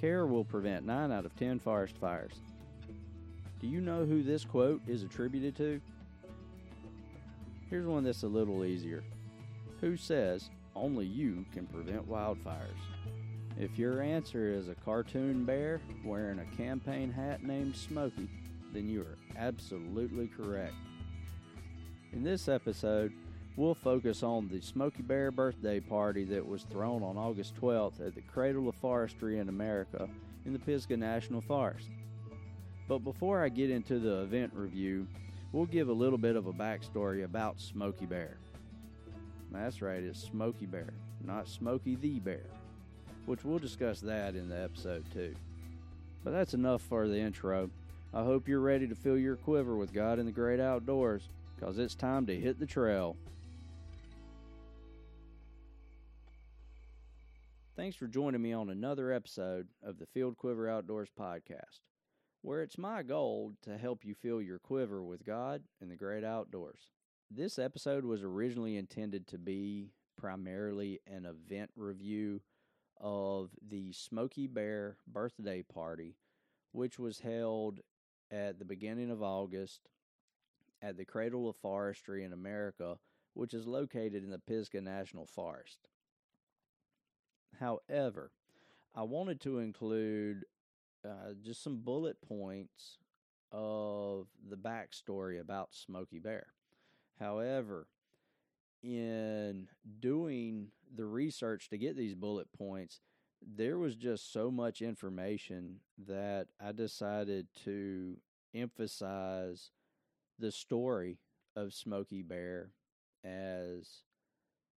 Care will prevent 9 out of 10 forest fires. Do you know who this quote is attributed to? Here's one that's a little easier. Who says only you can prevent wildfires? If your answer is a cartoon bear wearing a campaign hat named Smokey, then you are absolutely correct. In this episode, we'll focus on the Smokey Bear birthday party that was thrown on August 12th at the Cradle of Forestry in America in the Pisgah National Forest. But before I get into the event review, we'll give a little bit of a backstory about Smokey Bear. That's right, it's Smokey Bear, not Smokey the Bear, which we'll discuss that in the episode too. But that's enough for the intro. I hope you're ready to fill your quiver with God in the great outdoors, because it's time to hit the trail. Thanks for joining me on another episode of the Field Quiver Outdoors podcast, where it's my goal to help you fill your quiver with God and the great outdoors. This episode was originally intended to be primarily an event review of the Smokey Bear birthday party, which was held at the beginning of August at the Cradle of Forestry in America, which is located in the Pisgah National Forest. However, I wanted to include uh, just some bullet points of the backstory about Smokey Bear. However, in doing the research to get these bullet points, there was just so much information that I decided to emphasize the story of Smokey Bear as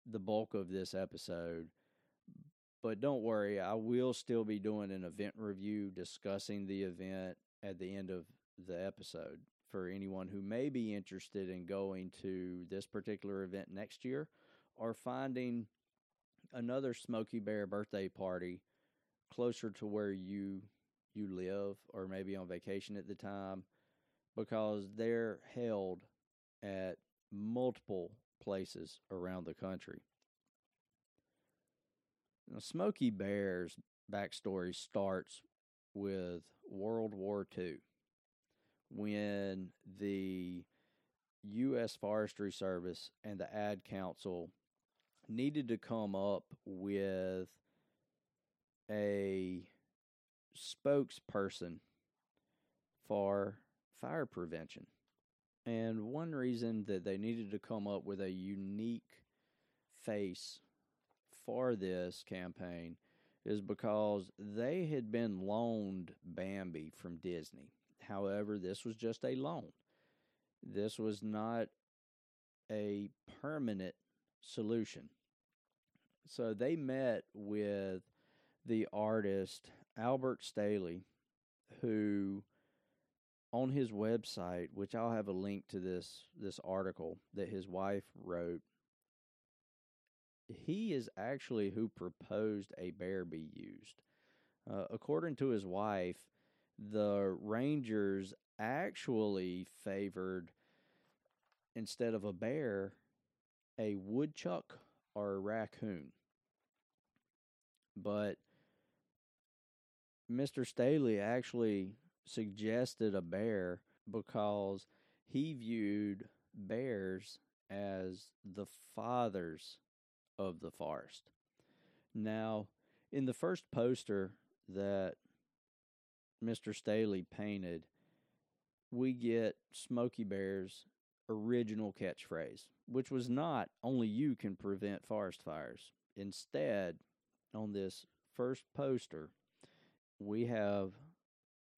the bulk of this episode. But don't worry, I will still be doing an event review discussing the event at the end of the episode for anyone who may be interested in going to this particular event next year or finding another Smokey Bear birthday party closer to where you you live or maybe on vacation at the time because they're held at multiple places around the country. Now, Smokey Bear's backstory starts with World War II when the U.S. Forestry Service and the Ad Council needed to come up with a spokesperson for fire prevention. And one reason that they needed to come up with a unique face for this campaign is because they had been loaned Bambi from Disney. However, this was just a loan. This was not a permanent solution. So they met with the artist Albert Staehle, who on his website, which I'll have a link to this this article that his wife wrote, he is actually who proposed a bear be used. Uh, according to his wife, the Rangers actually favored instead of a bear, a woodchuck or a raccoon. But Mr. Staehle actually suggested a bear because he viewed bears as the fathers of the forest. Now, in the first poster that Mr. Staehle painted, we get Smokey Bear's original catchphrase, which was not only you can prevent forest fires. Instead, on this first poster, we have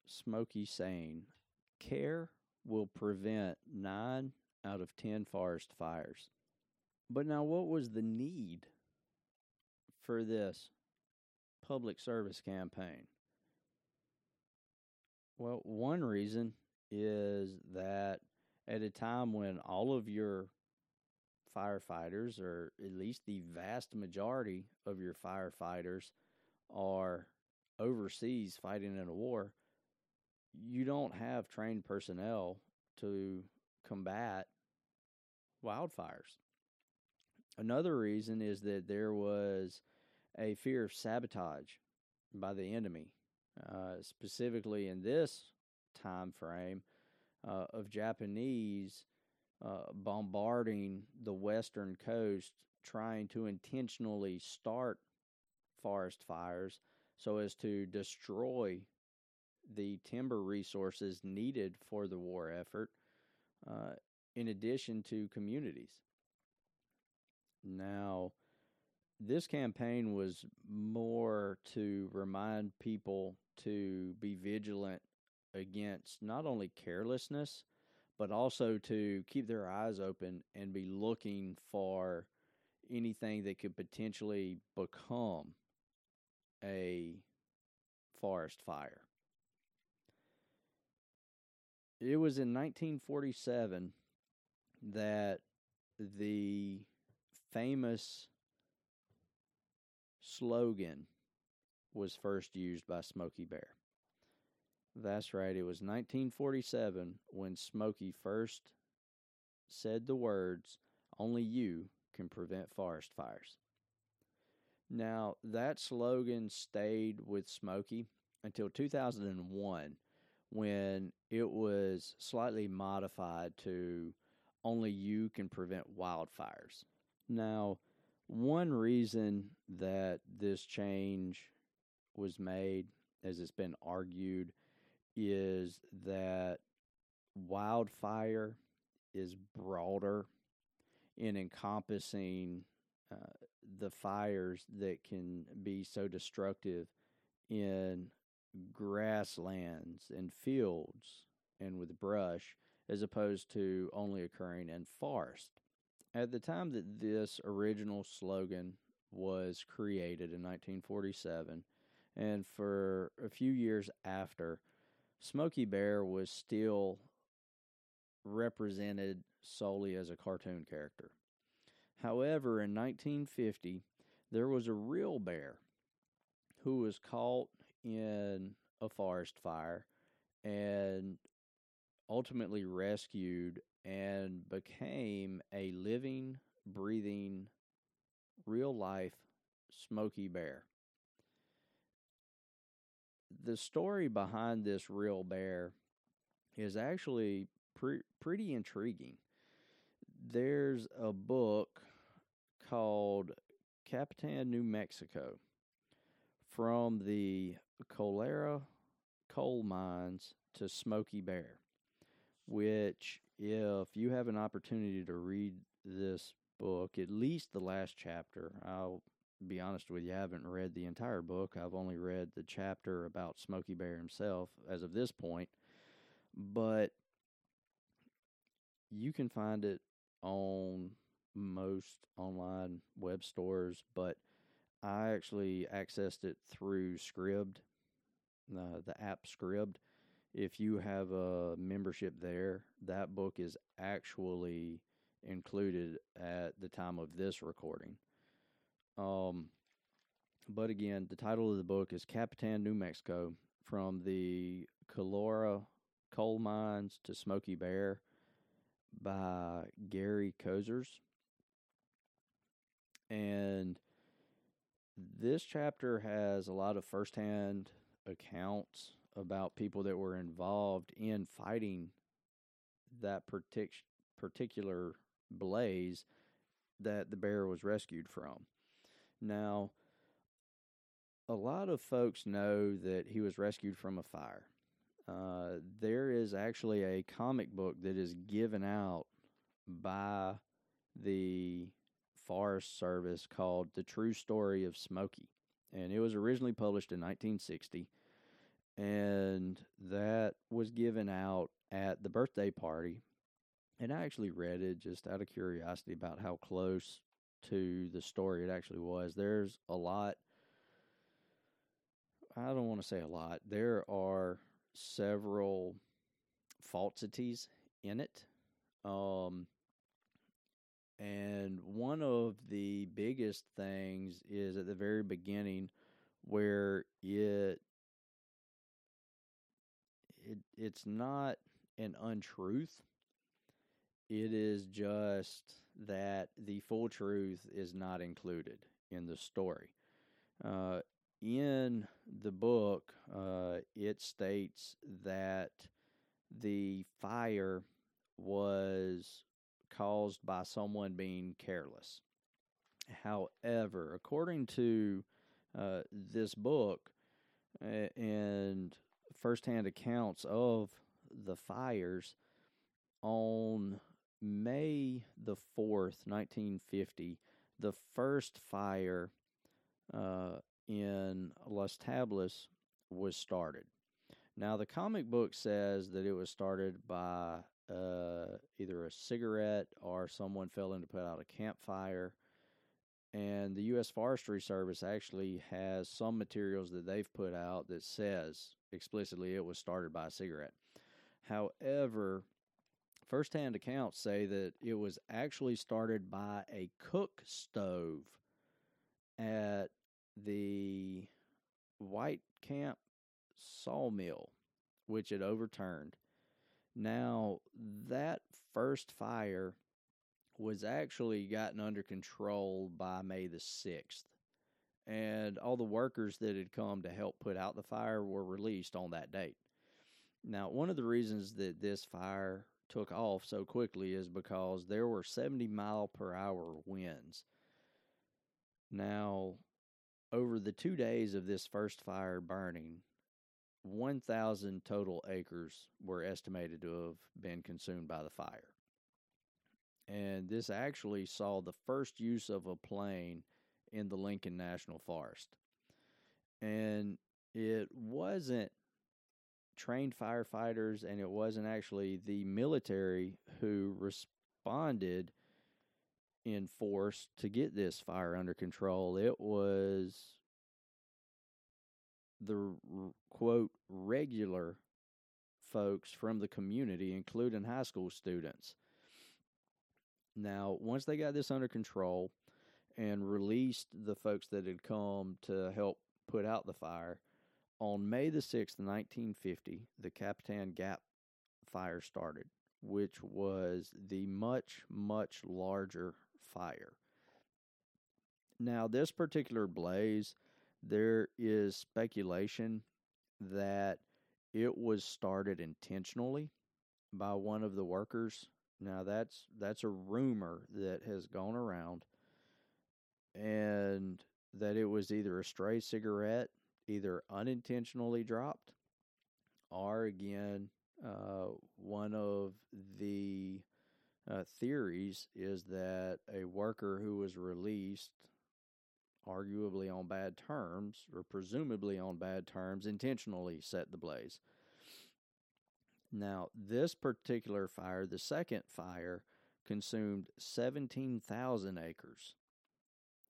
Smokey saying, Care will prevent nine out of 10 forest fires. But now, what was the need for this public service campaign? Well, one reason is that at a time when all of your firefighters, or at least the vast majority of your firefighters, are overseas fighting in a war, you don't have trained personnel to combat wildfires. Another reason is that there was a fear of sabotage by the enemy uh, specifically in this time frame uh, of Japanese uh, bombarding the western coast, trying to intentionally start forest fires so as to destroy the timber resources needed for the war effort, uh, in addition to communities. Now, this campaign was more to remind people to be vigilant against not only carelessness, but also to keep their eyes open and be looking for anything that could potentially become a forest fire. It was in 1947 that the famous slogan was first used by Smokey Bear. That's right, it was 1947 when Smokey first said the words, Only you can prevent forest fires. Now, that slogan stayed with Smokey until 2001 when it was slightly modified to only you can prevent wildfires. Now, one reason that this change was made, as it's been argued, is that wildfire is broader in encompassing uh, the fires that can be so destructive in grasslands and fields and with brush as opposed to only occurring in forest. At the time that this original slogan was created in 1947, and for a few years after, Smokey Bear was still represented solely as a cartoon character. However, in 1950, there was a real bear who was caught in a forest fire and ultimately rescued and became a living, breathing, real life Smokey Bear. The story behind this real bear is actually pre- pretty intriguing. There's a book called Capitan New Mexico from the Coalora coal mines to Smokey Bear, which, if you have an opportunity to read this book, at least the last chapter, I'll be honest with you, I haven't read the entire book. I've only read the chapter about Smokey Bear himself as of this point, but you can find it on most online web stores, but I actually accessed it through Scribd, uh, the app Scribd. If you have a membership there, that book is actually included at the time of this recording. Um, but again, the title of the book is Capitan New Mexico from the Coalora Coal Mines to Smokey Bear by Gary Cozzens. And this chapter has a lot of firsthand accounts about people that were involved in fighting that partic- particular blaze that the bear was rescued from. Now, a lot of folks know that he was rescued from a fire. Uh, there is actually a comic book that is given out by the Forest Service called The True Story of Smokey. And it was originally published in 1960. And that was given out at the birthday party. And I actually read it just out of curiosity about how close to the story it actually was. There's a lot. I don't want to say a lot. There are several falsities in it. Um, and one of the biggest things is at the very beginning where it it it's not an untruth. It is just that the full truth is not included in the story. Uh, in the book, uh, it states that the fire was caused by someone being careless. However, according to uh, this book and firsthand accounts of the fires, on May the 4th, 1950, the first fire uh, in Las Tablas was started. Now, the comic book says that it was started by uh, either a cigarette or someone fell in to put out a campfire. And the U.S. Forestry Service actually has some materials that they've put out that says explicitly it was started by a cigarette. However, firsthand accounts say that it was actually started by a cook stove at the White Camp sawmill, which had overturned. Now, that first fire was actually gotten under control by May the 6th. And all the workers that had come to help put out the fire were released on that date. Now, one of the reasons that this fire took off so quickly is because there were 70 mile per hour winds. Now, over the two days of this first fire burning, 1,000 total acres were estimated to have been consumed by the fire. And this actually saw the first use of a plane in the Lincoln National Forest. And it wasn't trained firefighters and it wasn't actually the military who responded in force to get this fire under control. It was the quote regular folks from the community, including high school students. Now, once they got this under control and released the folks that had come to help put out the fire, on May the 6th, 1950, the Capitan Gap fire started, which was the much, much larger fire. Now, this particular blaze, there is speculation that it was started intentionally by one of the workers. Now that's that's a rumor that has gone around and that it was either a stray cigarette either unintentionally dropped or again uh, one of the uh, theories is that a worker who was released arguably on bad terms or presumably on bad terms intentionally set the blaze. Now this particular fire the second fire consumed 17,000 acres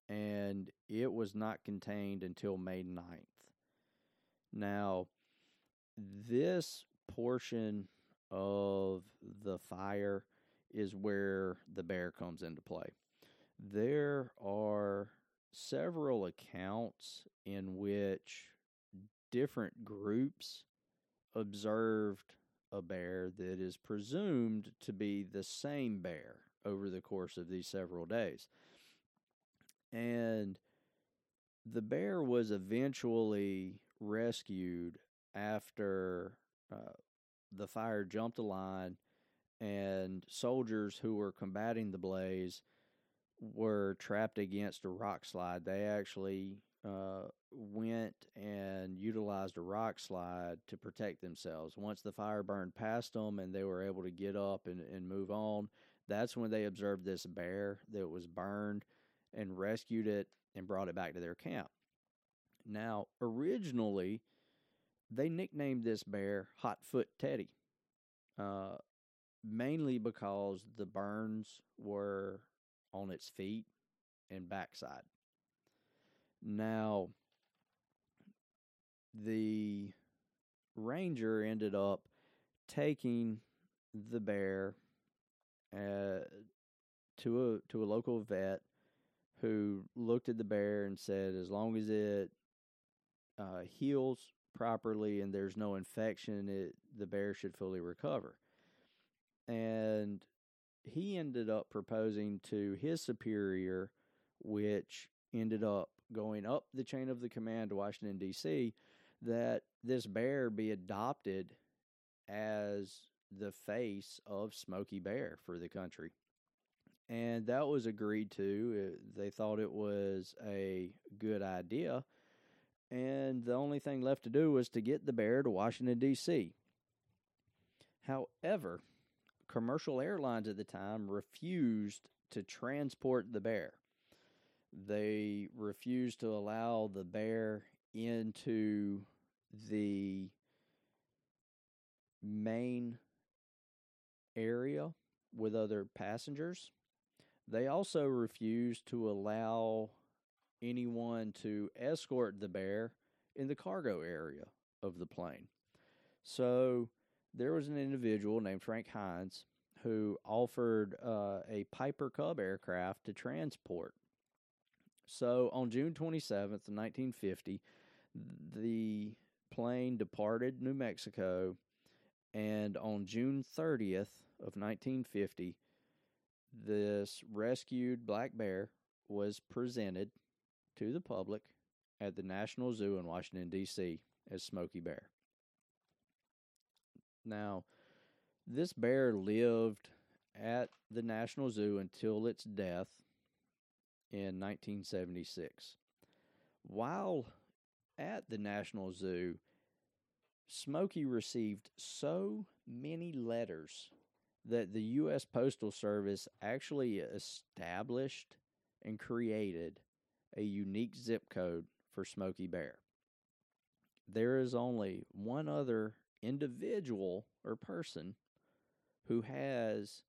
and it was not contained until May 9th now, this portion of the fire is where the bear comes into play. There are several accounts in which different groups observed a bear that is presumed to be the same bear over the course of these several days. And the bear was eventually rescued after uh, the fire jumped a line and soldiers who were combating the blaze were trapped against a rock slide. They actually uh, went and utilized a rock slide to protect themselves. Once the fire burned past them and they were able to get up and, and move on, that's when they observed this bear that was burned and rescued it and brought it back to their camp. Now, originally, they nicknamed this bear Hotfoot Teddy, uh, mainly because the burns were on its feet and backside. Now, the ranger ended up taking the bear uh, to a to a local vet who looked at the bear and said, as long as it uh, heals properly and there's no infection, it the bear should fully recover. And he ended up proposing to his superior, which ended up going up the chain of the command to Washington, D.C., that this bear be adopted as the face of Smokey Bear for the country. And that was agreed to. Eh, they thought it was a good idea. And the only thing left to do was to get the bear to Washington, D.C. However, commercial airlines at the time refused to transport the bear. They refused to allow the bear into the main area with other passengers. They also refused to allow anyone to escort the bear in the cargo area of the plane. So there was an individual named Frank Hines who offered uh, a Piper Cub aircraft to transport. So on June 27th, 1950, the plane departed New Mexico, and on June 30th of 1950, this rescued black bear was presented to the public at the National Zoo in Washington, D.C. as Smokey Bear. Now, this bear lived at the National Zoo until its death in 1976. While at the National Zoo, Smokey received so many letters that the U.S. Postal Service actually established and created a unique zip code for Smokey Bear. There is only one other individual or person who has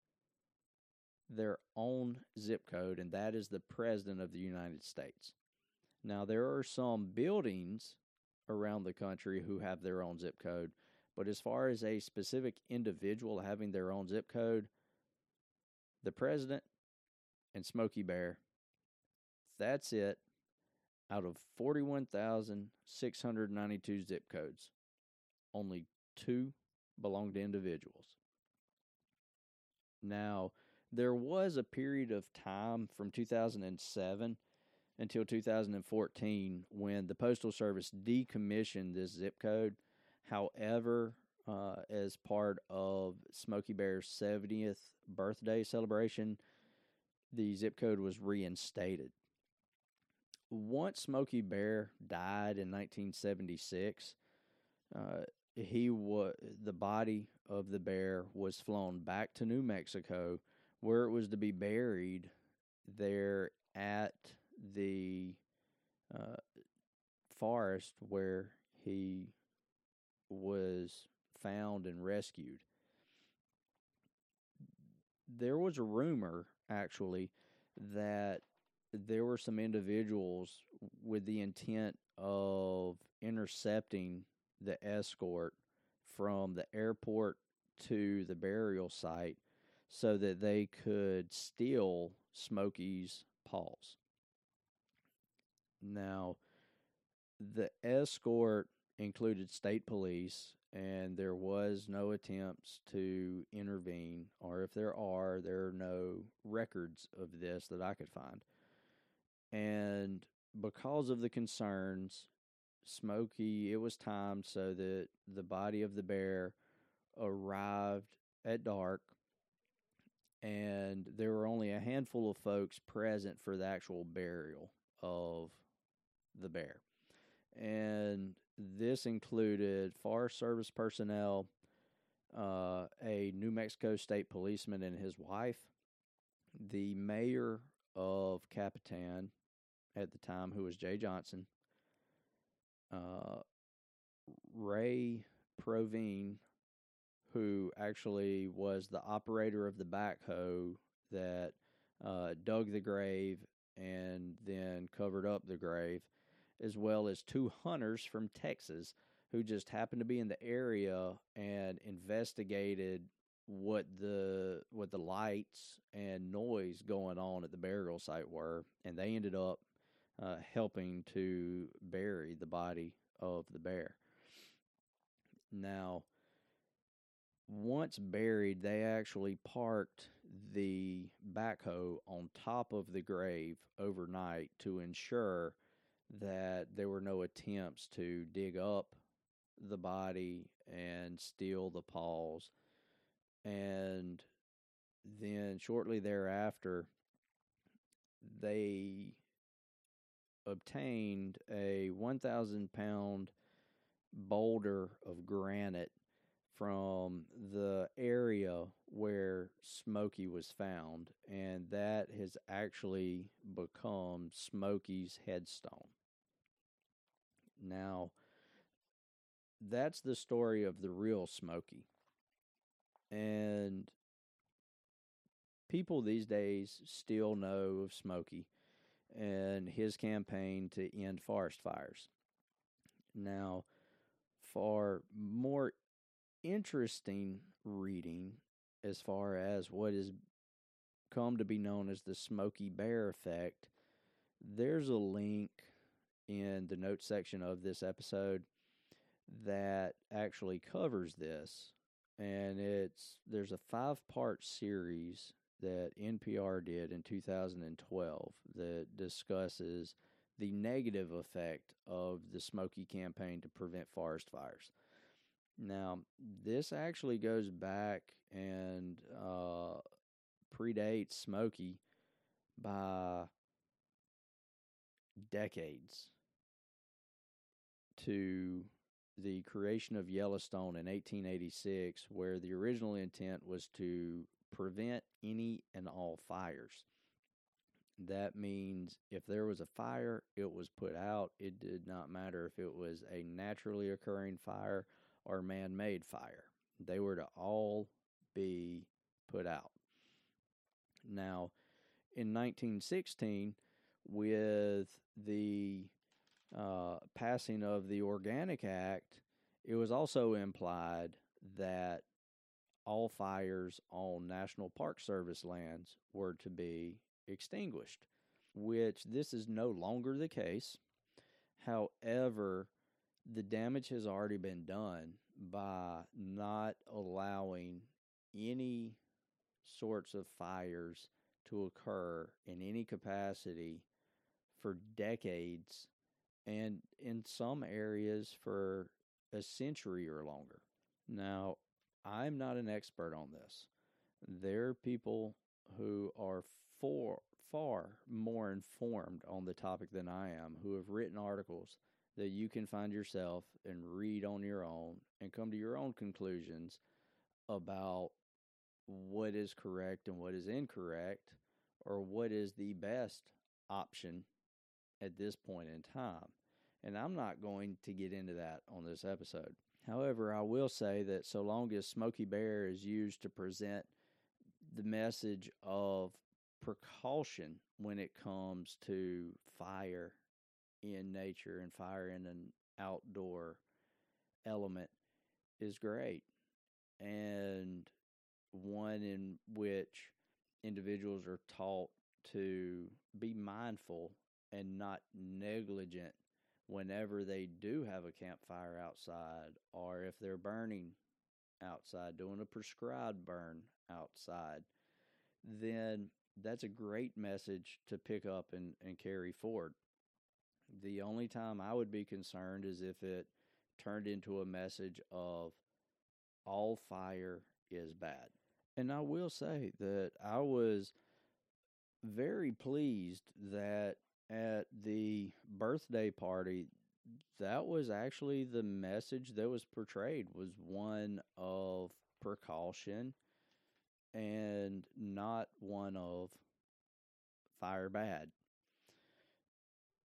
their own zip code, and that is the President of the United States. Now, there are some buildings around the country who have their own zip code, but as far as a specific individual having their own zip code, the President and Smokey Bear, that's it out of 41,692 zip codes. Only two belong to individuals. Now, there was a period of time from 2007 until 2014 when the Postal Service decommissioned this zip code. However, uh, as part of Smokey Bear's 70th birthday celebration, the zip code was reinstated. Once Smokey Bear died in 1976, uh, he was the body of the bear was flown back to New Mexico, where it was to be buried there at the uh, forest where he was found and rescued. There was a rumor, actually, that there were some individuals with the intent of intercepting the escort from the airport to the burial site so that they could steal Smokey's paws. Now, the escort included state police, and there was no attempts to intervene, or if there are, there are no records of this that I could find. And because of the concerns, Smokey, it was timed so that the body of the bear arrived at dark and there were only a handful of folks present for the actual burial of the bear. And this included Forest Service personnel, uh, a New Mexico state policeman and his wife, the mayor of Capitan at the time, who was Jay Johnson, uh, Ray Provine, who actually was the operator of the backhoe that uh, dug the grave and then covered up the grave, as well as two hunters from Texas who just happened to be in the area and investigated what the what the lights and noise going on at the burial site were, and they ended up uh, helping to bury the body of the bear. Now, once buried, they actually parked the backhoe on top of the grave overnight to ensure that there were no attempts to dig up the body and steal the paws. And then shortly thereafter, they obtained a 1,000 pound boulder of granite from the area where Smokey was found, and that has actually become Smokey's headstone. Now, that's the story of the real Smokey. And people these days still know of Smokey and his campaign to end forest fires. Now, for more interesting reading as far as what has come to be known as the Smokey Bear effect, there's a link in the notes section of this episode that actually covers this and it's there's a five part series that NPR did in 2012 that discusses the negative effect of the Smokey campaign to prevent forest fires. Now, this actually goes back and uh, predates Smokey by decades to the creation of Yellowstone in 1886, where the original intent was to prevent any and all fires. That means if there was a fire, it was put out. It did not matter if it was a naturally occurring fire or man made fire. They were to all be put out. Now, in 1916, with the uh, passing of the Organic Act, it was also implied that all fires on National Park Service lands were to be extinguished, which this is no longer the case. However, the damage has already been done by not allowing any sorts of fires to occur in any capacity for decades and in some areas for a century or longer. Now, I'm not an expert on this. There are people who are for, far more informed on the topic than I am who have written articles that you can find yourself and read on your own and come to your own conclusions about what is correct and what is incorrect or what is the best option at this point in time. And I'm not going to get into that on this episode. However, I will say that so long as Smokey Bear is used to present the message of precaution when it comes to fire in nature and fire in an outdoor element is great. And one in which individuals are taught to be mindful and not negligent whenever they do have a campfire outside or if they're burning outside, doing a prescribed burn outside, then that's a great message to pick up and, and carry forward. The only time I would be concerned is if it turned into a message of all fire is bad. And I will say that I was very pleased that at the birthday party that was actually the message that was portrayed was one of precaution and not one of fire bad.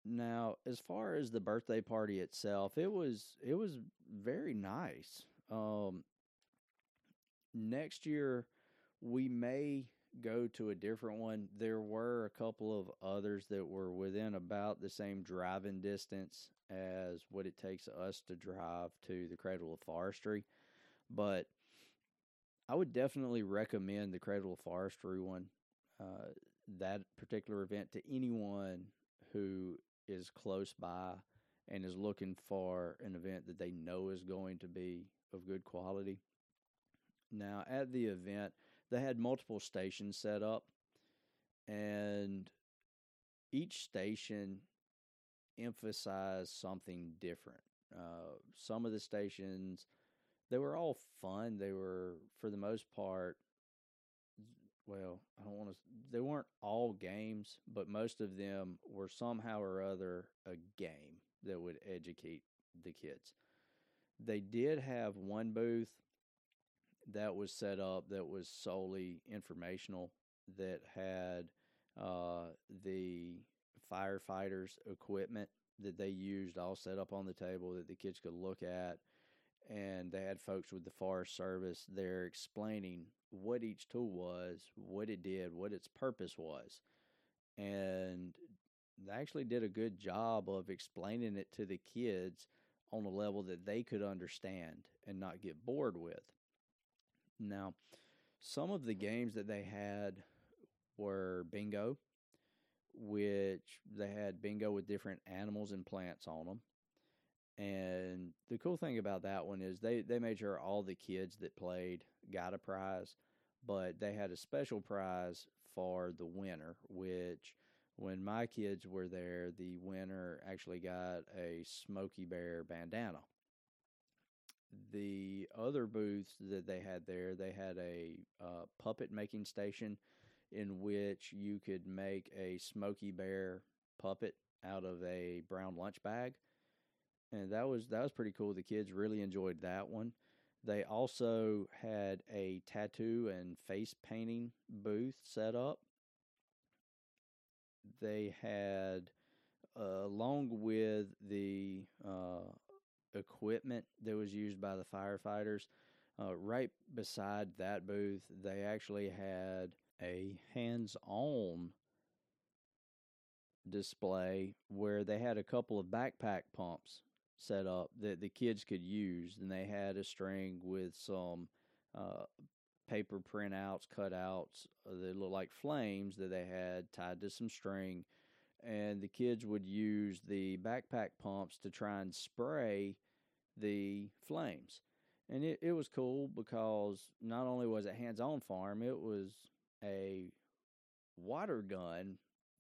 Now, as far as the birthday party itself, it was it was very nice. Um, next year we may go to a different one. There were a couple of others that were within about the same driving distance as what it takes us to drive to the Cradle of Forestry, but I would definitely recommend the Cradle of Forestry one. Uh, that particular event to anyone who is close by and is looking for an event that they know is going to be of good quality. Now, at the event, they had multiple stations set up, and each station emphasized something different. Uh, some of the stations, they were all fun. They were, for the most part, well, I don't want to, they weren't all games, but most of them were somehow or other a game that would educate the kids. They did have one booth that was set up that was solely informational, that had uh, the firefighters' equipment that they used all set up on the table that the kids could look at. And they had folks with the Forest Service there explaining what each tool was, what it did, what its purpose was. And they actually did a good job of explaining it to the kids on a level that they could understand and not get bored with. Now, some of the games that they had were bingo, which they had bingo with different animals and plants on them. And the cool thing about that one is they, they made sure all the kids that played got a prize, but they had a special prize for the winner, which when my kids were there, the winner actually got a Smokey Bear bandana. The other booths that they had there, they had a uh, puppet making station in which you could make a Smokey Bear puppet out of a brown lunch bag. And that was that was pretty cool. The kids really enjoyed that one. They also had a tattoo and face painting booth set up they had, uh, along with the uh, equipment that was used by the firefighters, uh, right beside that booth, they actually had a hands on display where they had a couple of backpack pumps set up that the kids could use. And they had a string with some uh, paper printouts, cutouts uh, that looked like flames that they had tied to some string. And the kids would use the backpack pumps to try and spray the flames. And it, it was cool because not only was it hands on farm, it was a water gun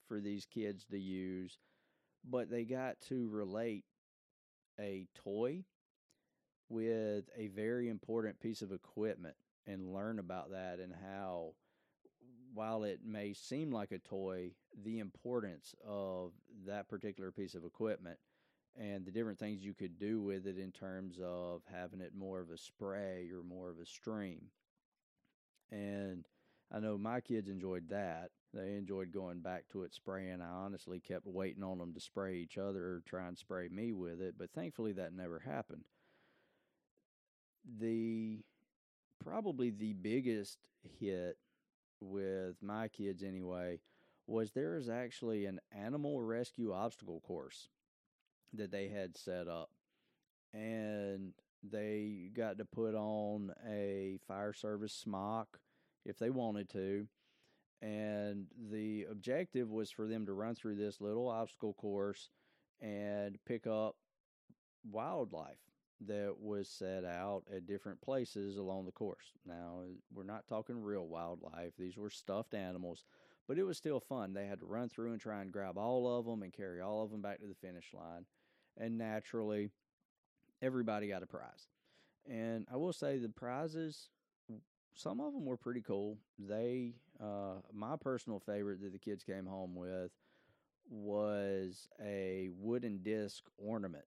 for these kids to use, but they got to relate a toy with a very important piece of equipment and learn about that and how while it may seem like a toy, the importance of that particular piece of equipment and the different things you could do with it in terms of having it more of a spray or more of a stream. And I know my kids enjoyed that. They enjoyed going back to it spraying. I honestly kept waiting on them to spray each other or try and spray me with it, but thankfully that never happened. The probably the biggest hit with my kids anyway was there is actually an animal rescue obstacle course that they had set up and they got to put on a fire service smock if they wanted to and the objective was for them to run through this little obstacle course and pick up wildlife that was set out at different places along the course. Now, we're not talking real wildlife, these were stuffed animals, but it was still fun. They had to run through and try and grab all of them and carry all of them back to the finish line. And naturally, everybody got a prize. And I will say the prizes, some of them were pretty cool. They, uh, my personal favorite that the kids came home with was a wooden disc ornament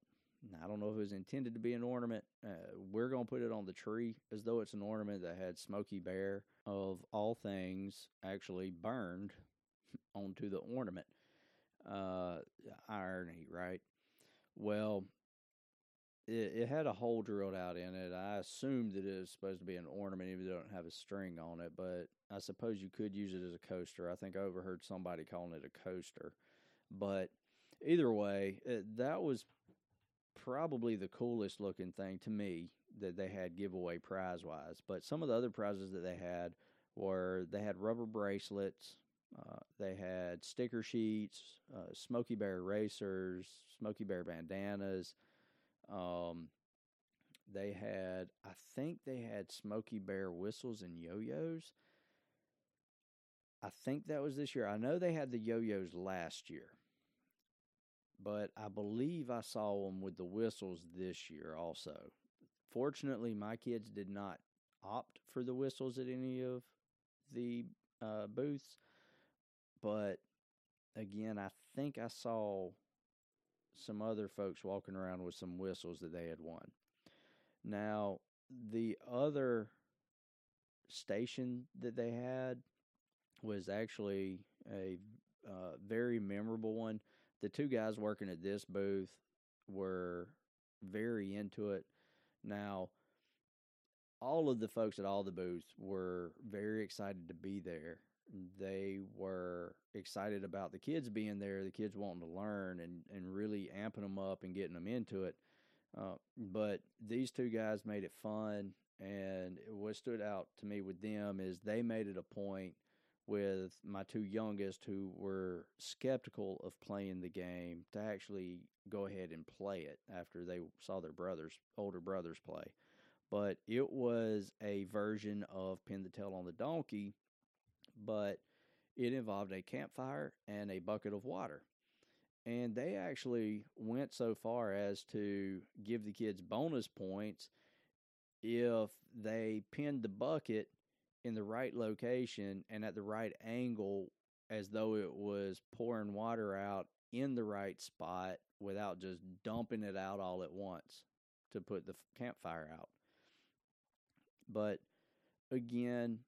I don't know if it was intended to be an ornament. Uh, we're going to put it on the tree as though it's an ornament that had Smokey Bear, of all things, actually burned onto the ornament. Uh, irony, right? Well, it, it, had a hole drilled out in it. I assumed that it was supposed to be an ornament, even though it don't have a string on it. But I suppose you could use it as a coaster. I think I overheard somebody calling it a coaster. But either way, it, that was probably the coolest looking thing to me that they had giveaway prize wise. But some of the other prizes that they had were they had rubber bracelets, uh, they had sticker sheets, uh, Smokey Bear racers, Smokey Bear bandanas. Um, they had, I think they had Smokey Bear whistles and yo yos. I think that was this year. I know they had the yo yos last year but I believe I saw them with the whistles this year also. Fortunately, my kids did not opt for the whistles at any of the uh, booths, but again, I think I saw some other folks walking around with some whistles that they had won. Now, the other station that they had was actually a uh, very memorable one. The two guys working at this booth were very into it. Now, all of the folks at all the booths were very excited to be there. They were excited about the kids being there, the kids wanting to learn and, and really amping them up and getting them into it. Uh, but these two guys made it fun. And what stood out to me with them is they made it a point with my two youngest who were skeptical of playing the game to actually go ahead and play it after they saw their brothers, older brothers play. But it was a version of Pin the Tail on the Donkey, but it involved a campfire and a bucket of water. And they actually went so far as to give the kids bonus points if they pinned the bucket in the right location and at the right angle as though it was pouring water out in the right spot without just dumping it out all at once to put the campfire out. But again,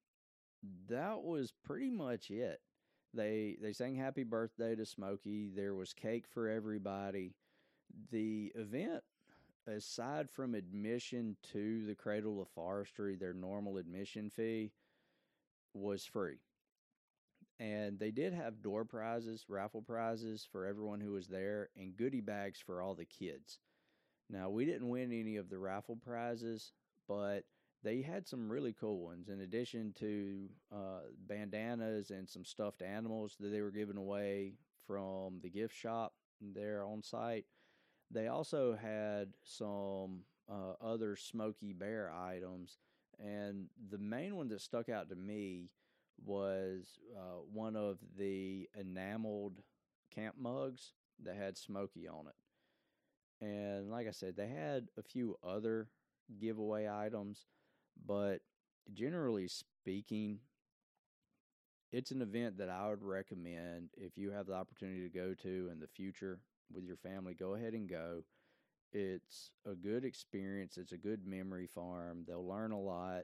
that was pretty much it. They they sang happy birthday to Smokey. There was cake for everybody. The event aside from admission to the Cradle of Forestry, their normal admission fee was free. And they did have door prizes, raffle prizes for everyone who was there, and goodie bags for all the kids. Now, we didn't win any of the raffle prizes, but they had some really cool ones. In addition to uh, bandanas and some stuffed animals that they were giving away from the gift shop there on site, they also had some uh, other Smokey Bear items and the main one that stuck out to me was uh, one of the enameled camp mugs that had Smokey on it. And like I said, they had a few other giveaway items, but generally speaking, it's an event that I would recommend if you have the opportunity to go to in the future with your family. Go ahead and go. It's a good experience. It's a good memory farm. They'll learn a lot.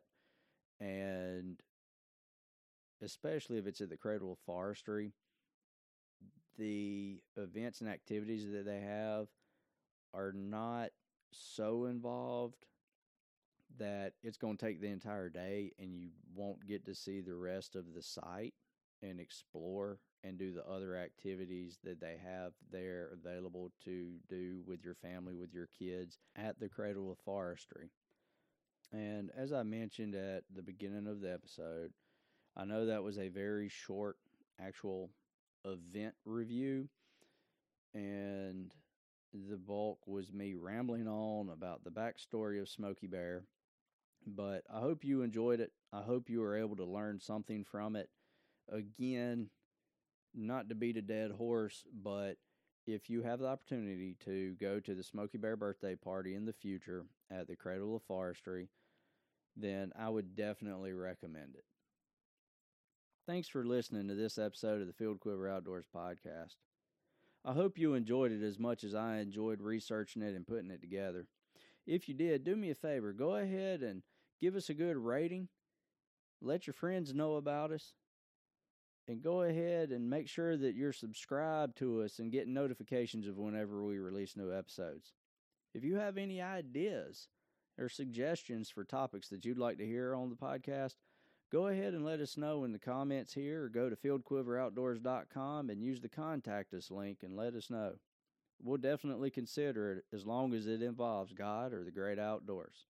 And especially if it's at the Cradle of Forestry, the events and activities that they have are not so involved that it's going to take the entire day and you won't get to see the rest of the site and explore and do the other activities that they have there available to do with your family, with your kids at the Cradle of Forestry. And as I mentioned at the beginning of the episode, I know that was a very short actual event review, and the bulk was me rambling on about the backstory of Smokey Bear. But I hope you enjoyed it. I hope you were able to learn something from it. Again, not to beat a dead horse, but if you have the opportunity to go to the Smokey Bear birthday party in the future at the Cradle of Forestry, then I would definitely recommend it. Thanks for listening to this episode of the Field Quiver Outdoors podcast. I hope you enjoyed it as much as I enjoyed researching it and putting it together. If you did, do me a favor, go ahead and give us a good rating. Let your friends know about us and go ahead and make sure that you're subscribed to us and getting notifications of whenever we release new episodes. If you have any ideas or suggestions for topics that you'd like to hear on the podcast, go ahead and let us know in the comments here or go to fieldquiveroutdoors.com and use the contact us link and let us know. We'll definitely consider it as long as it involves God or the great outdoors.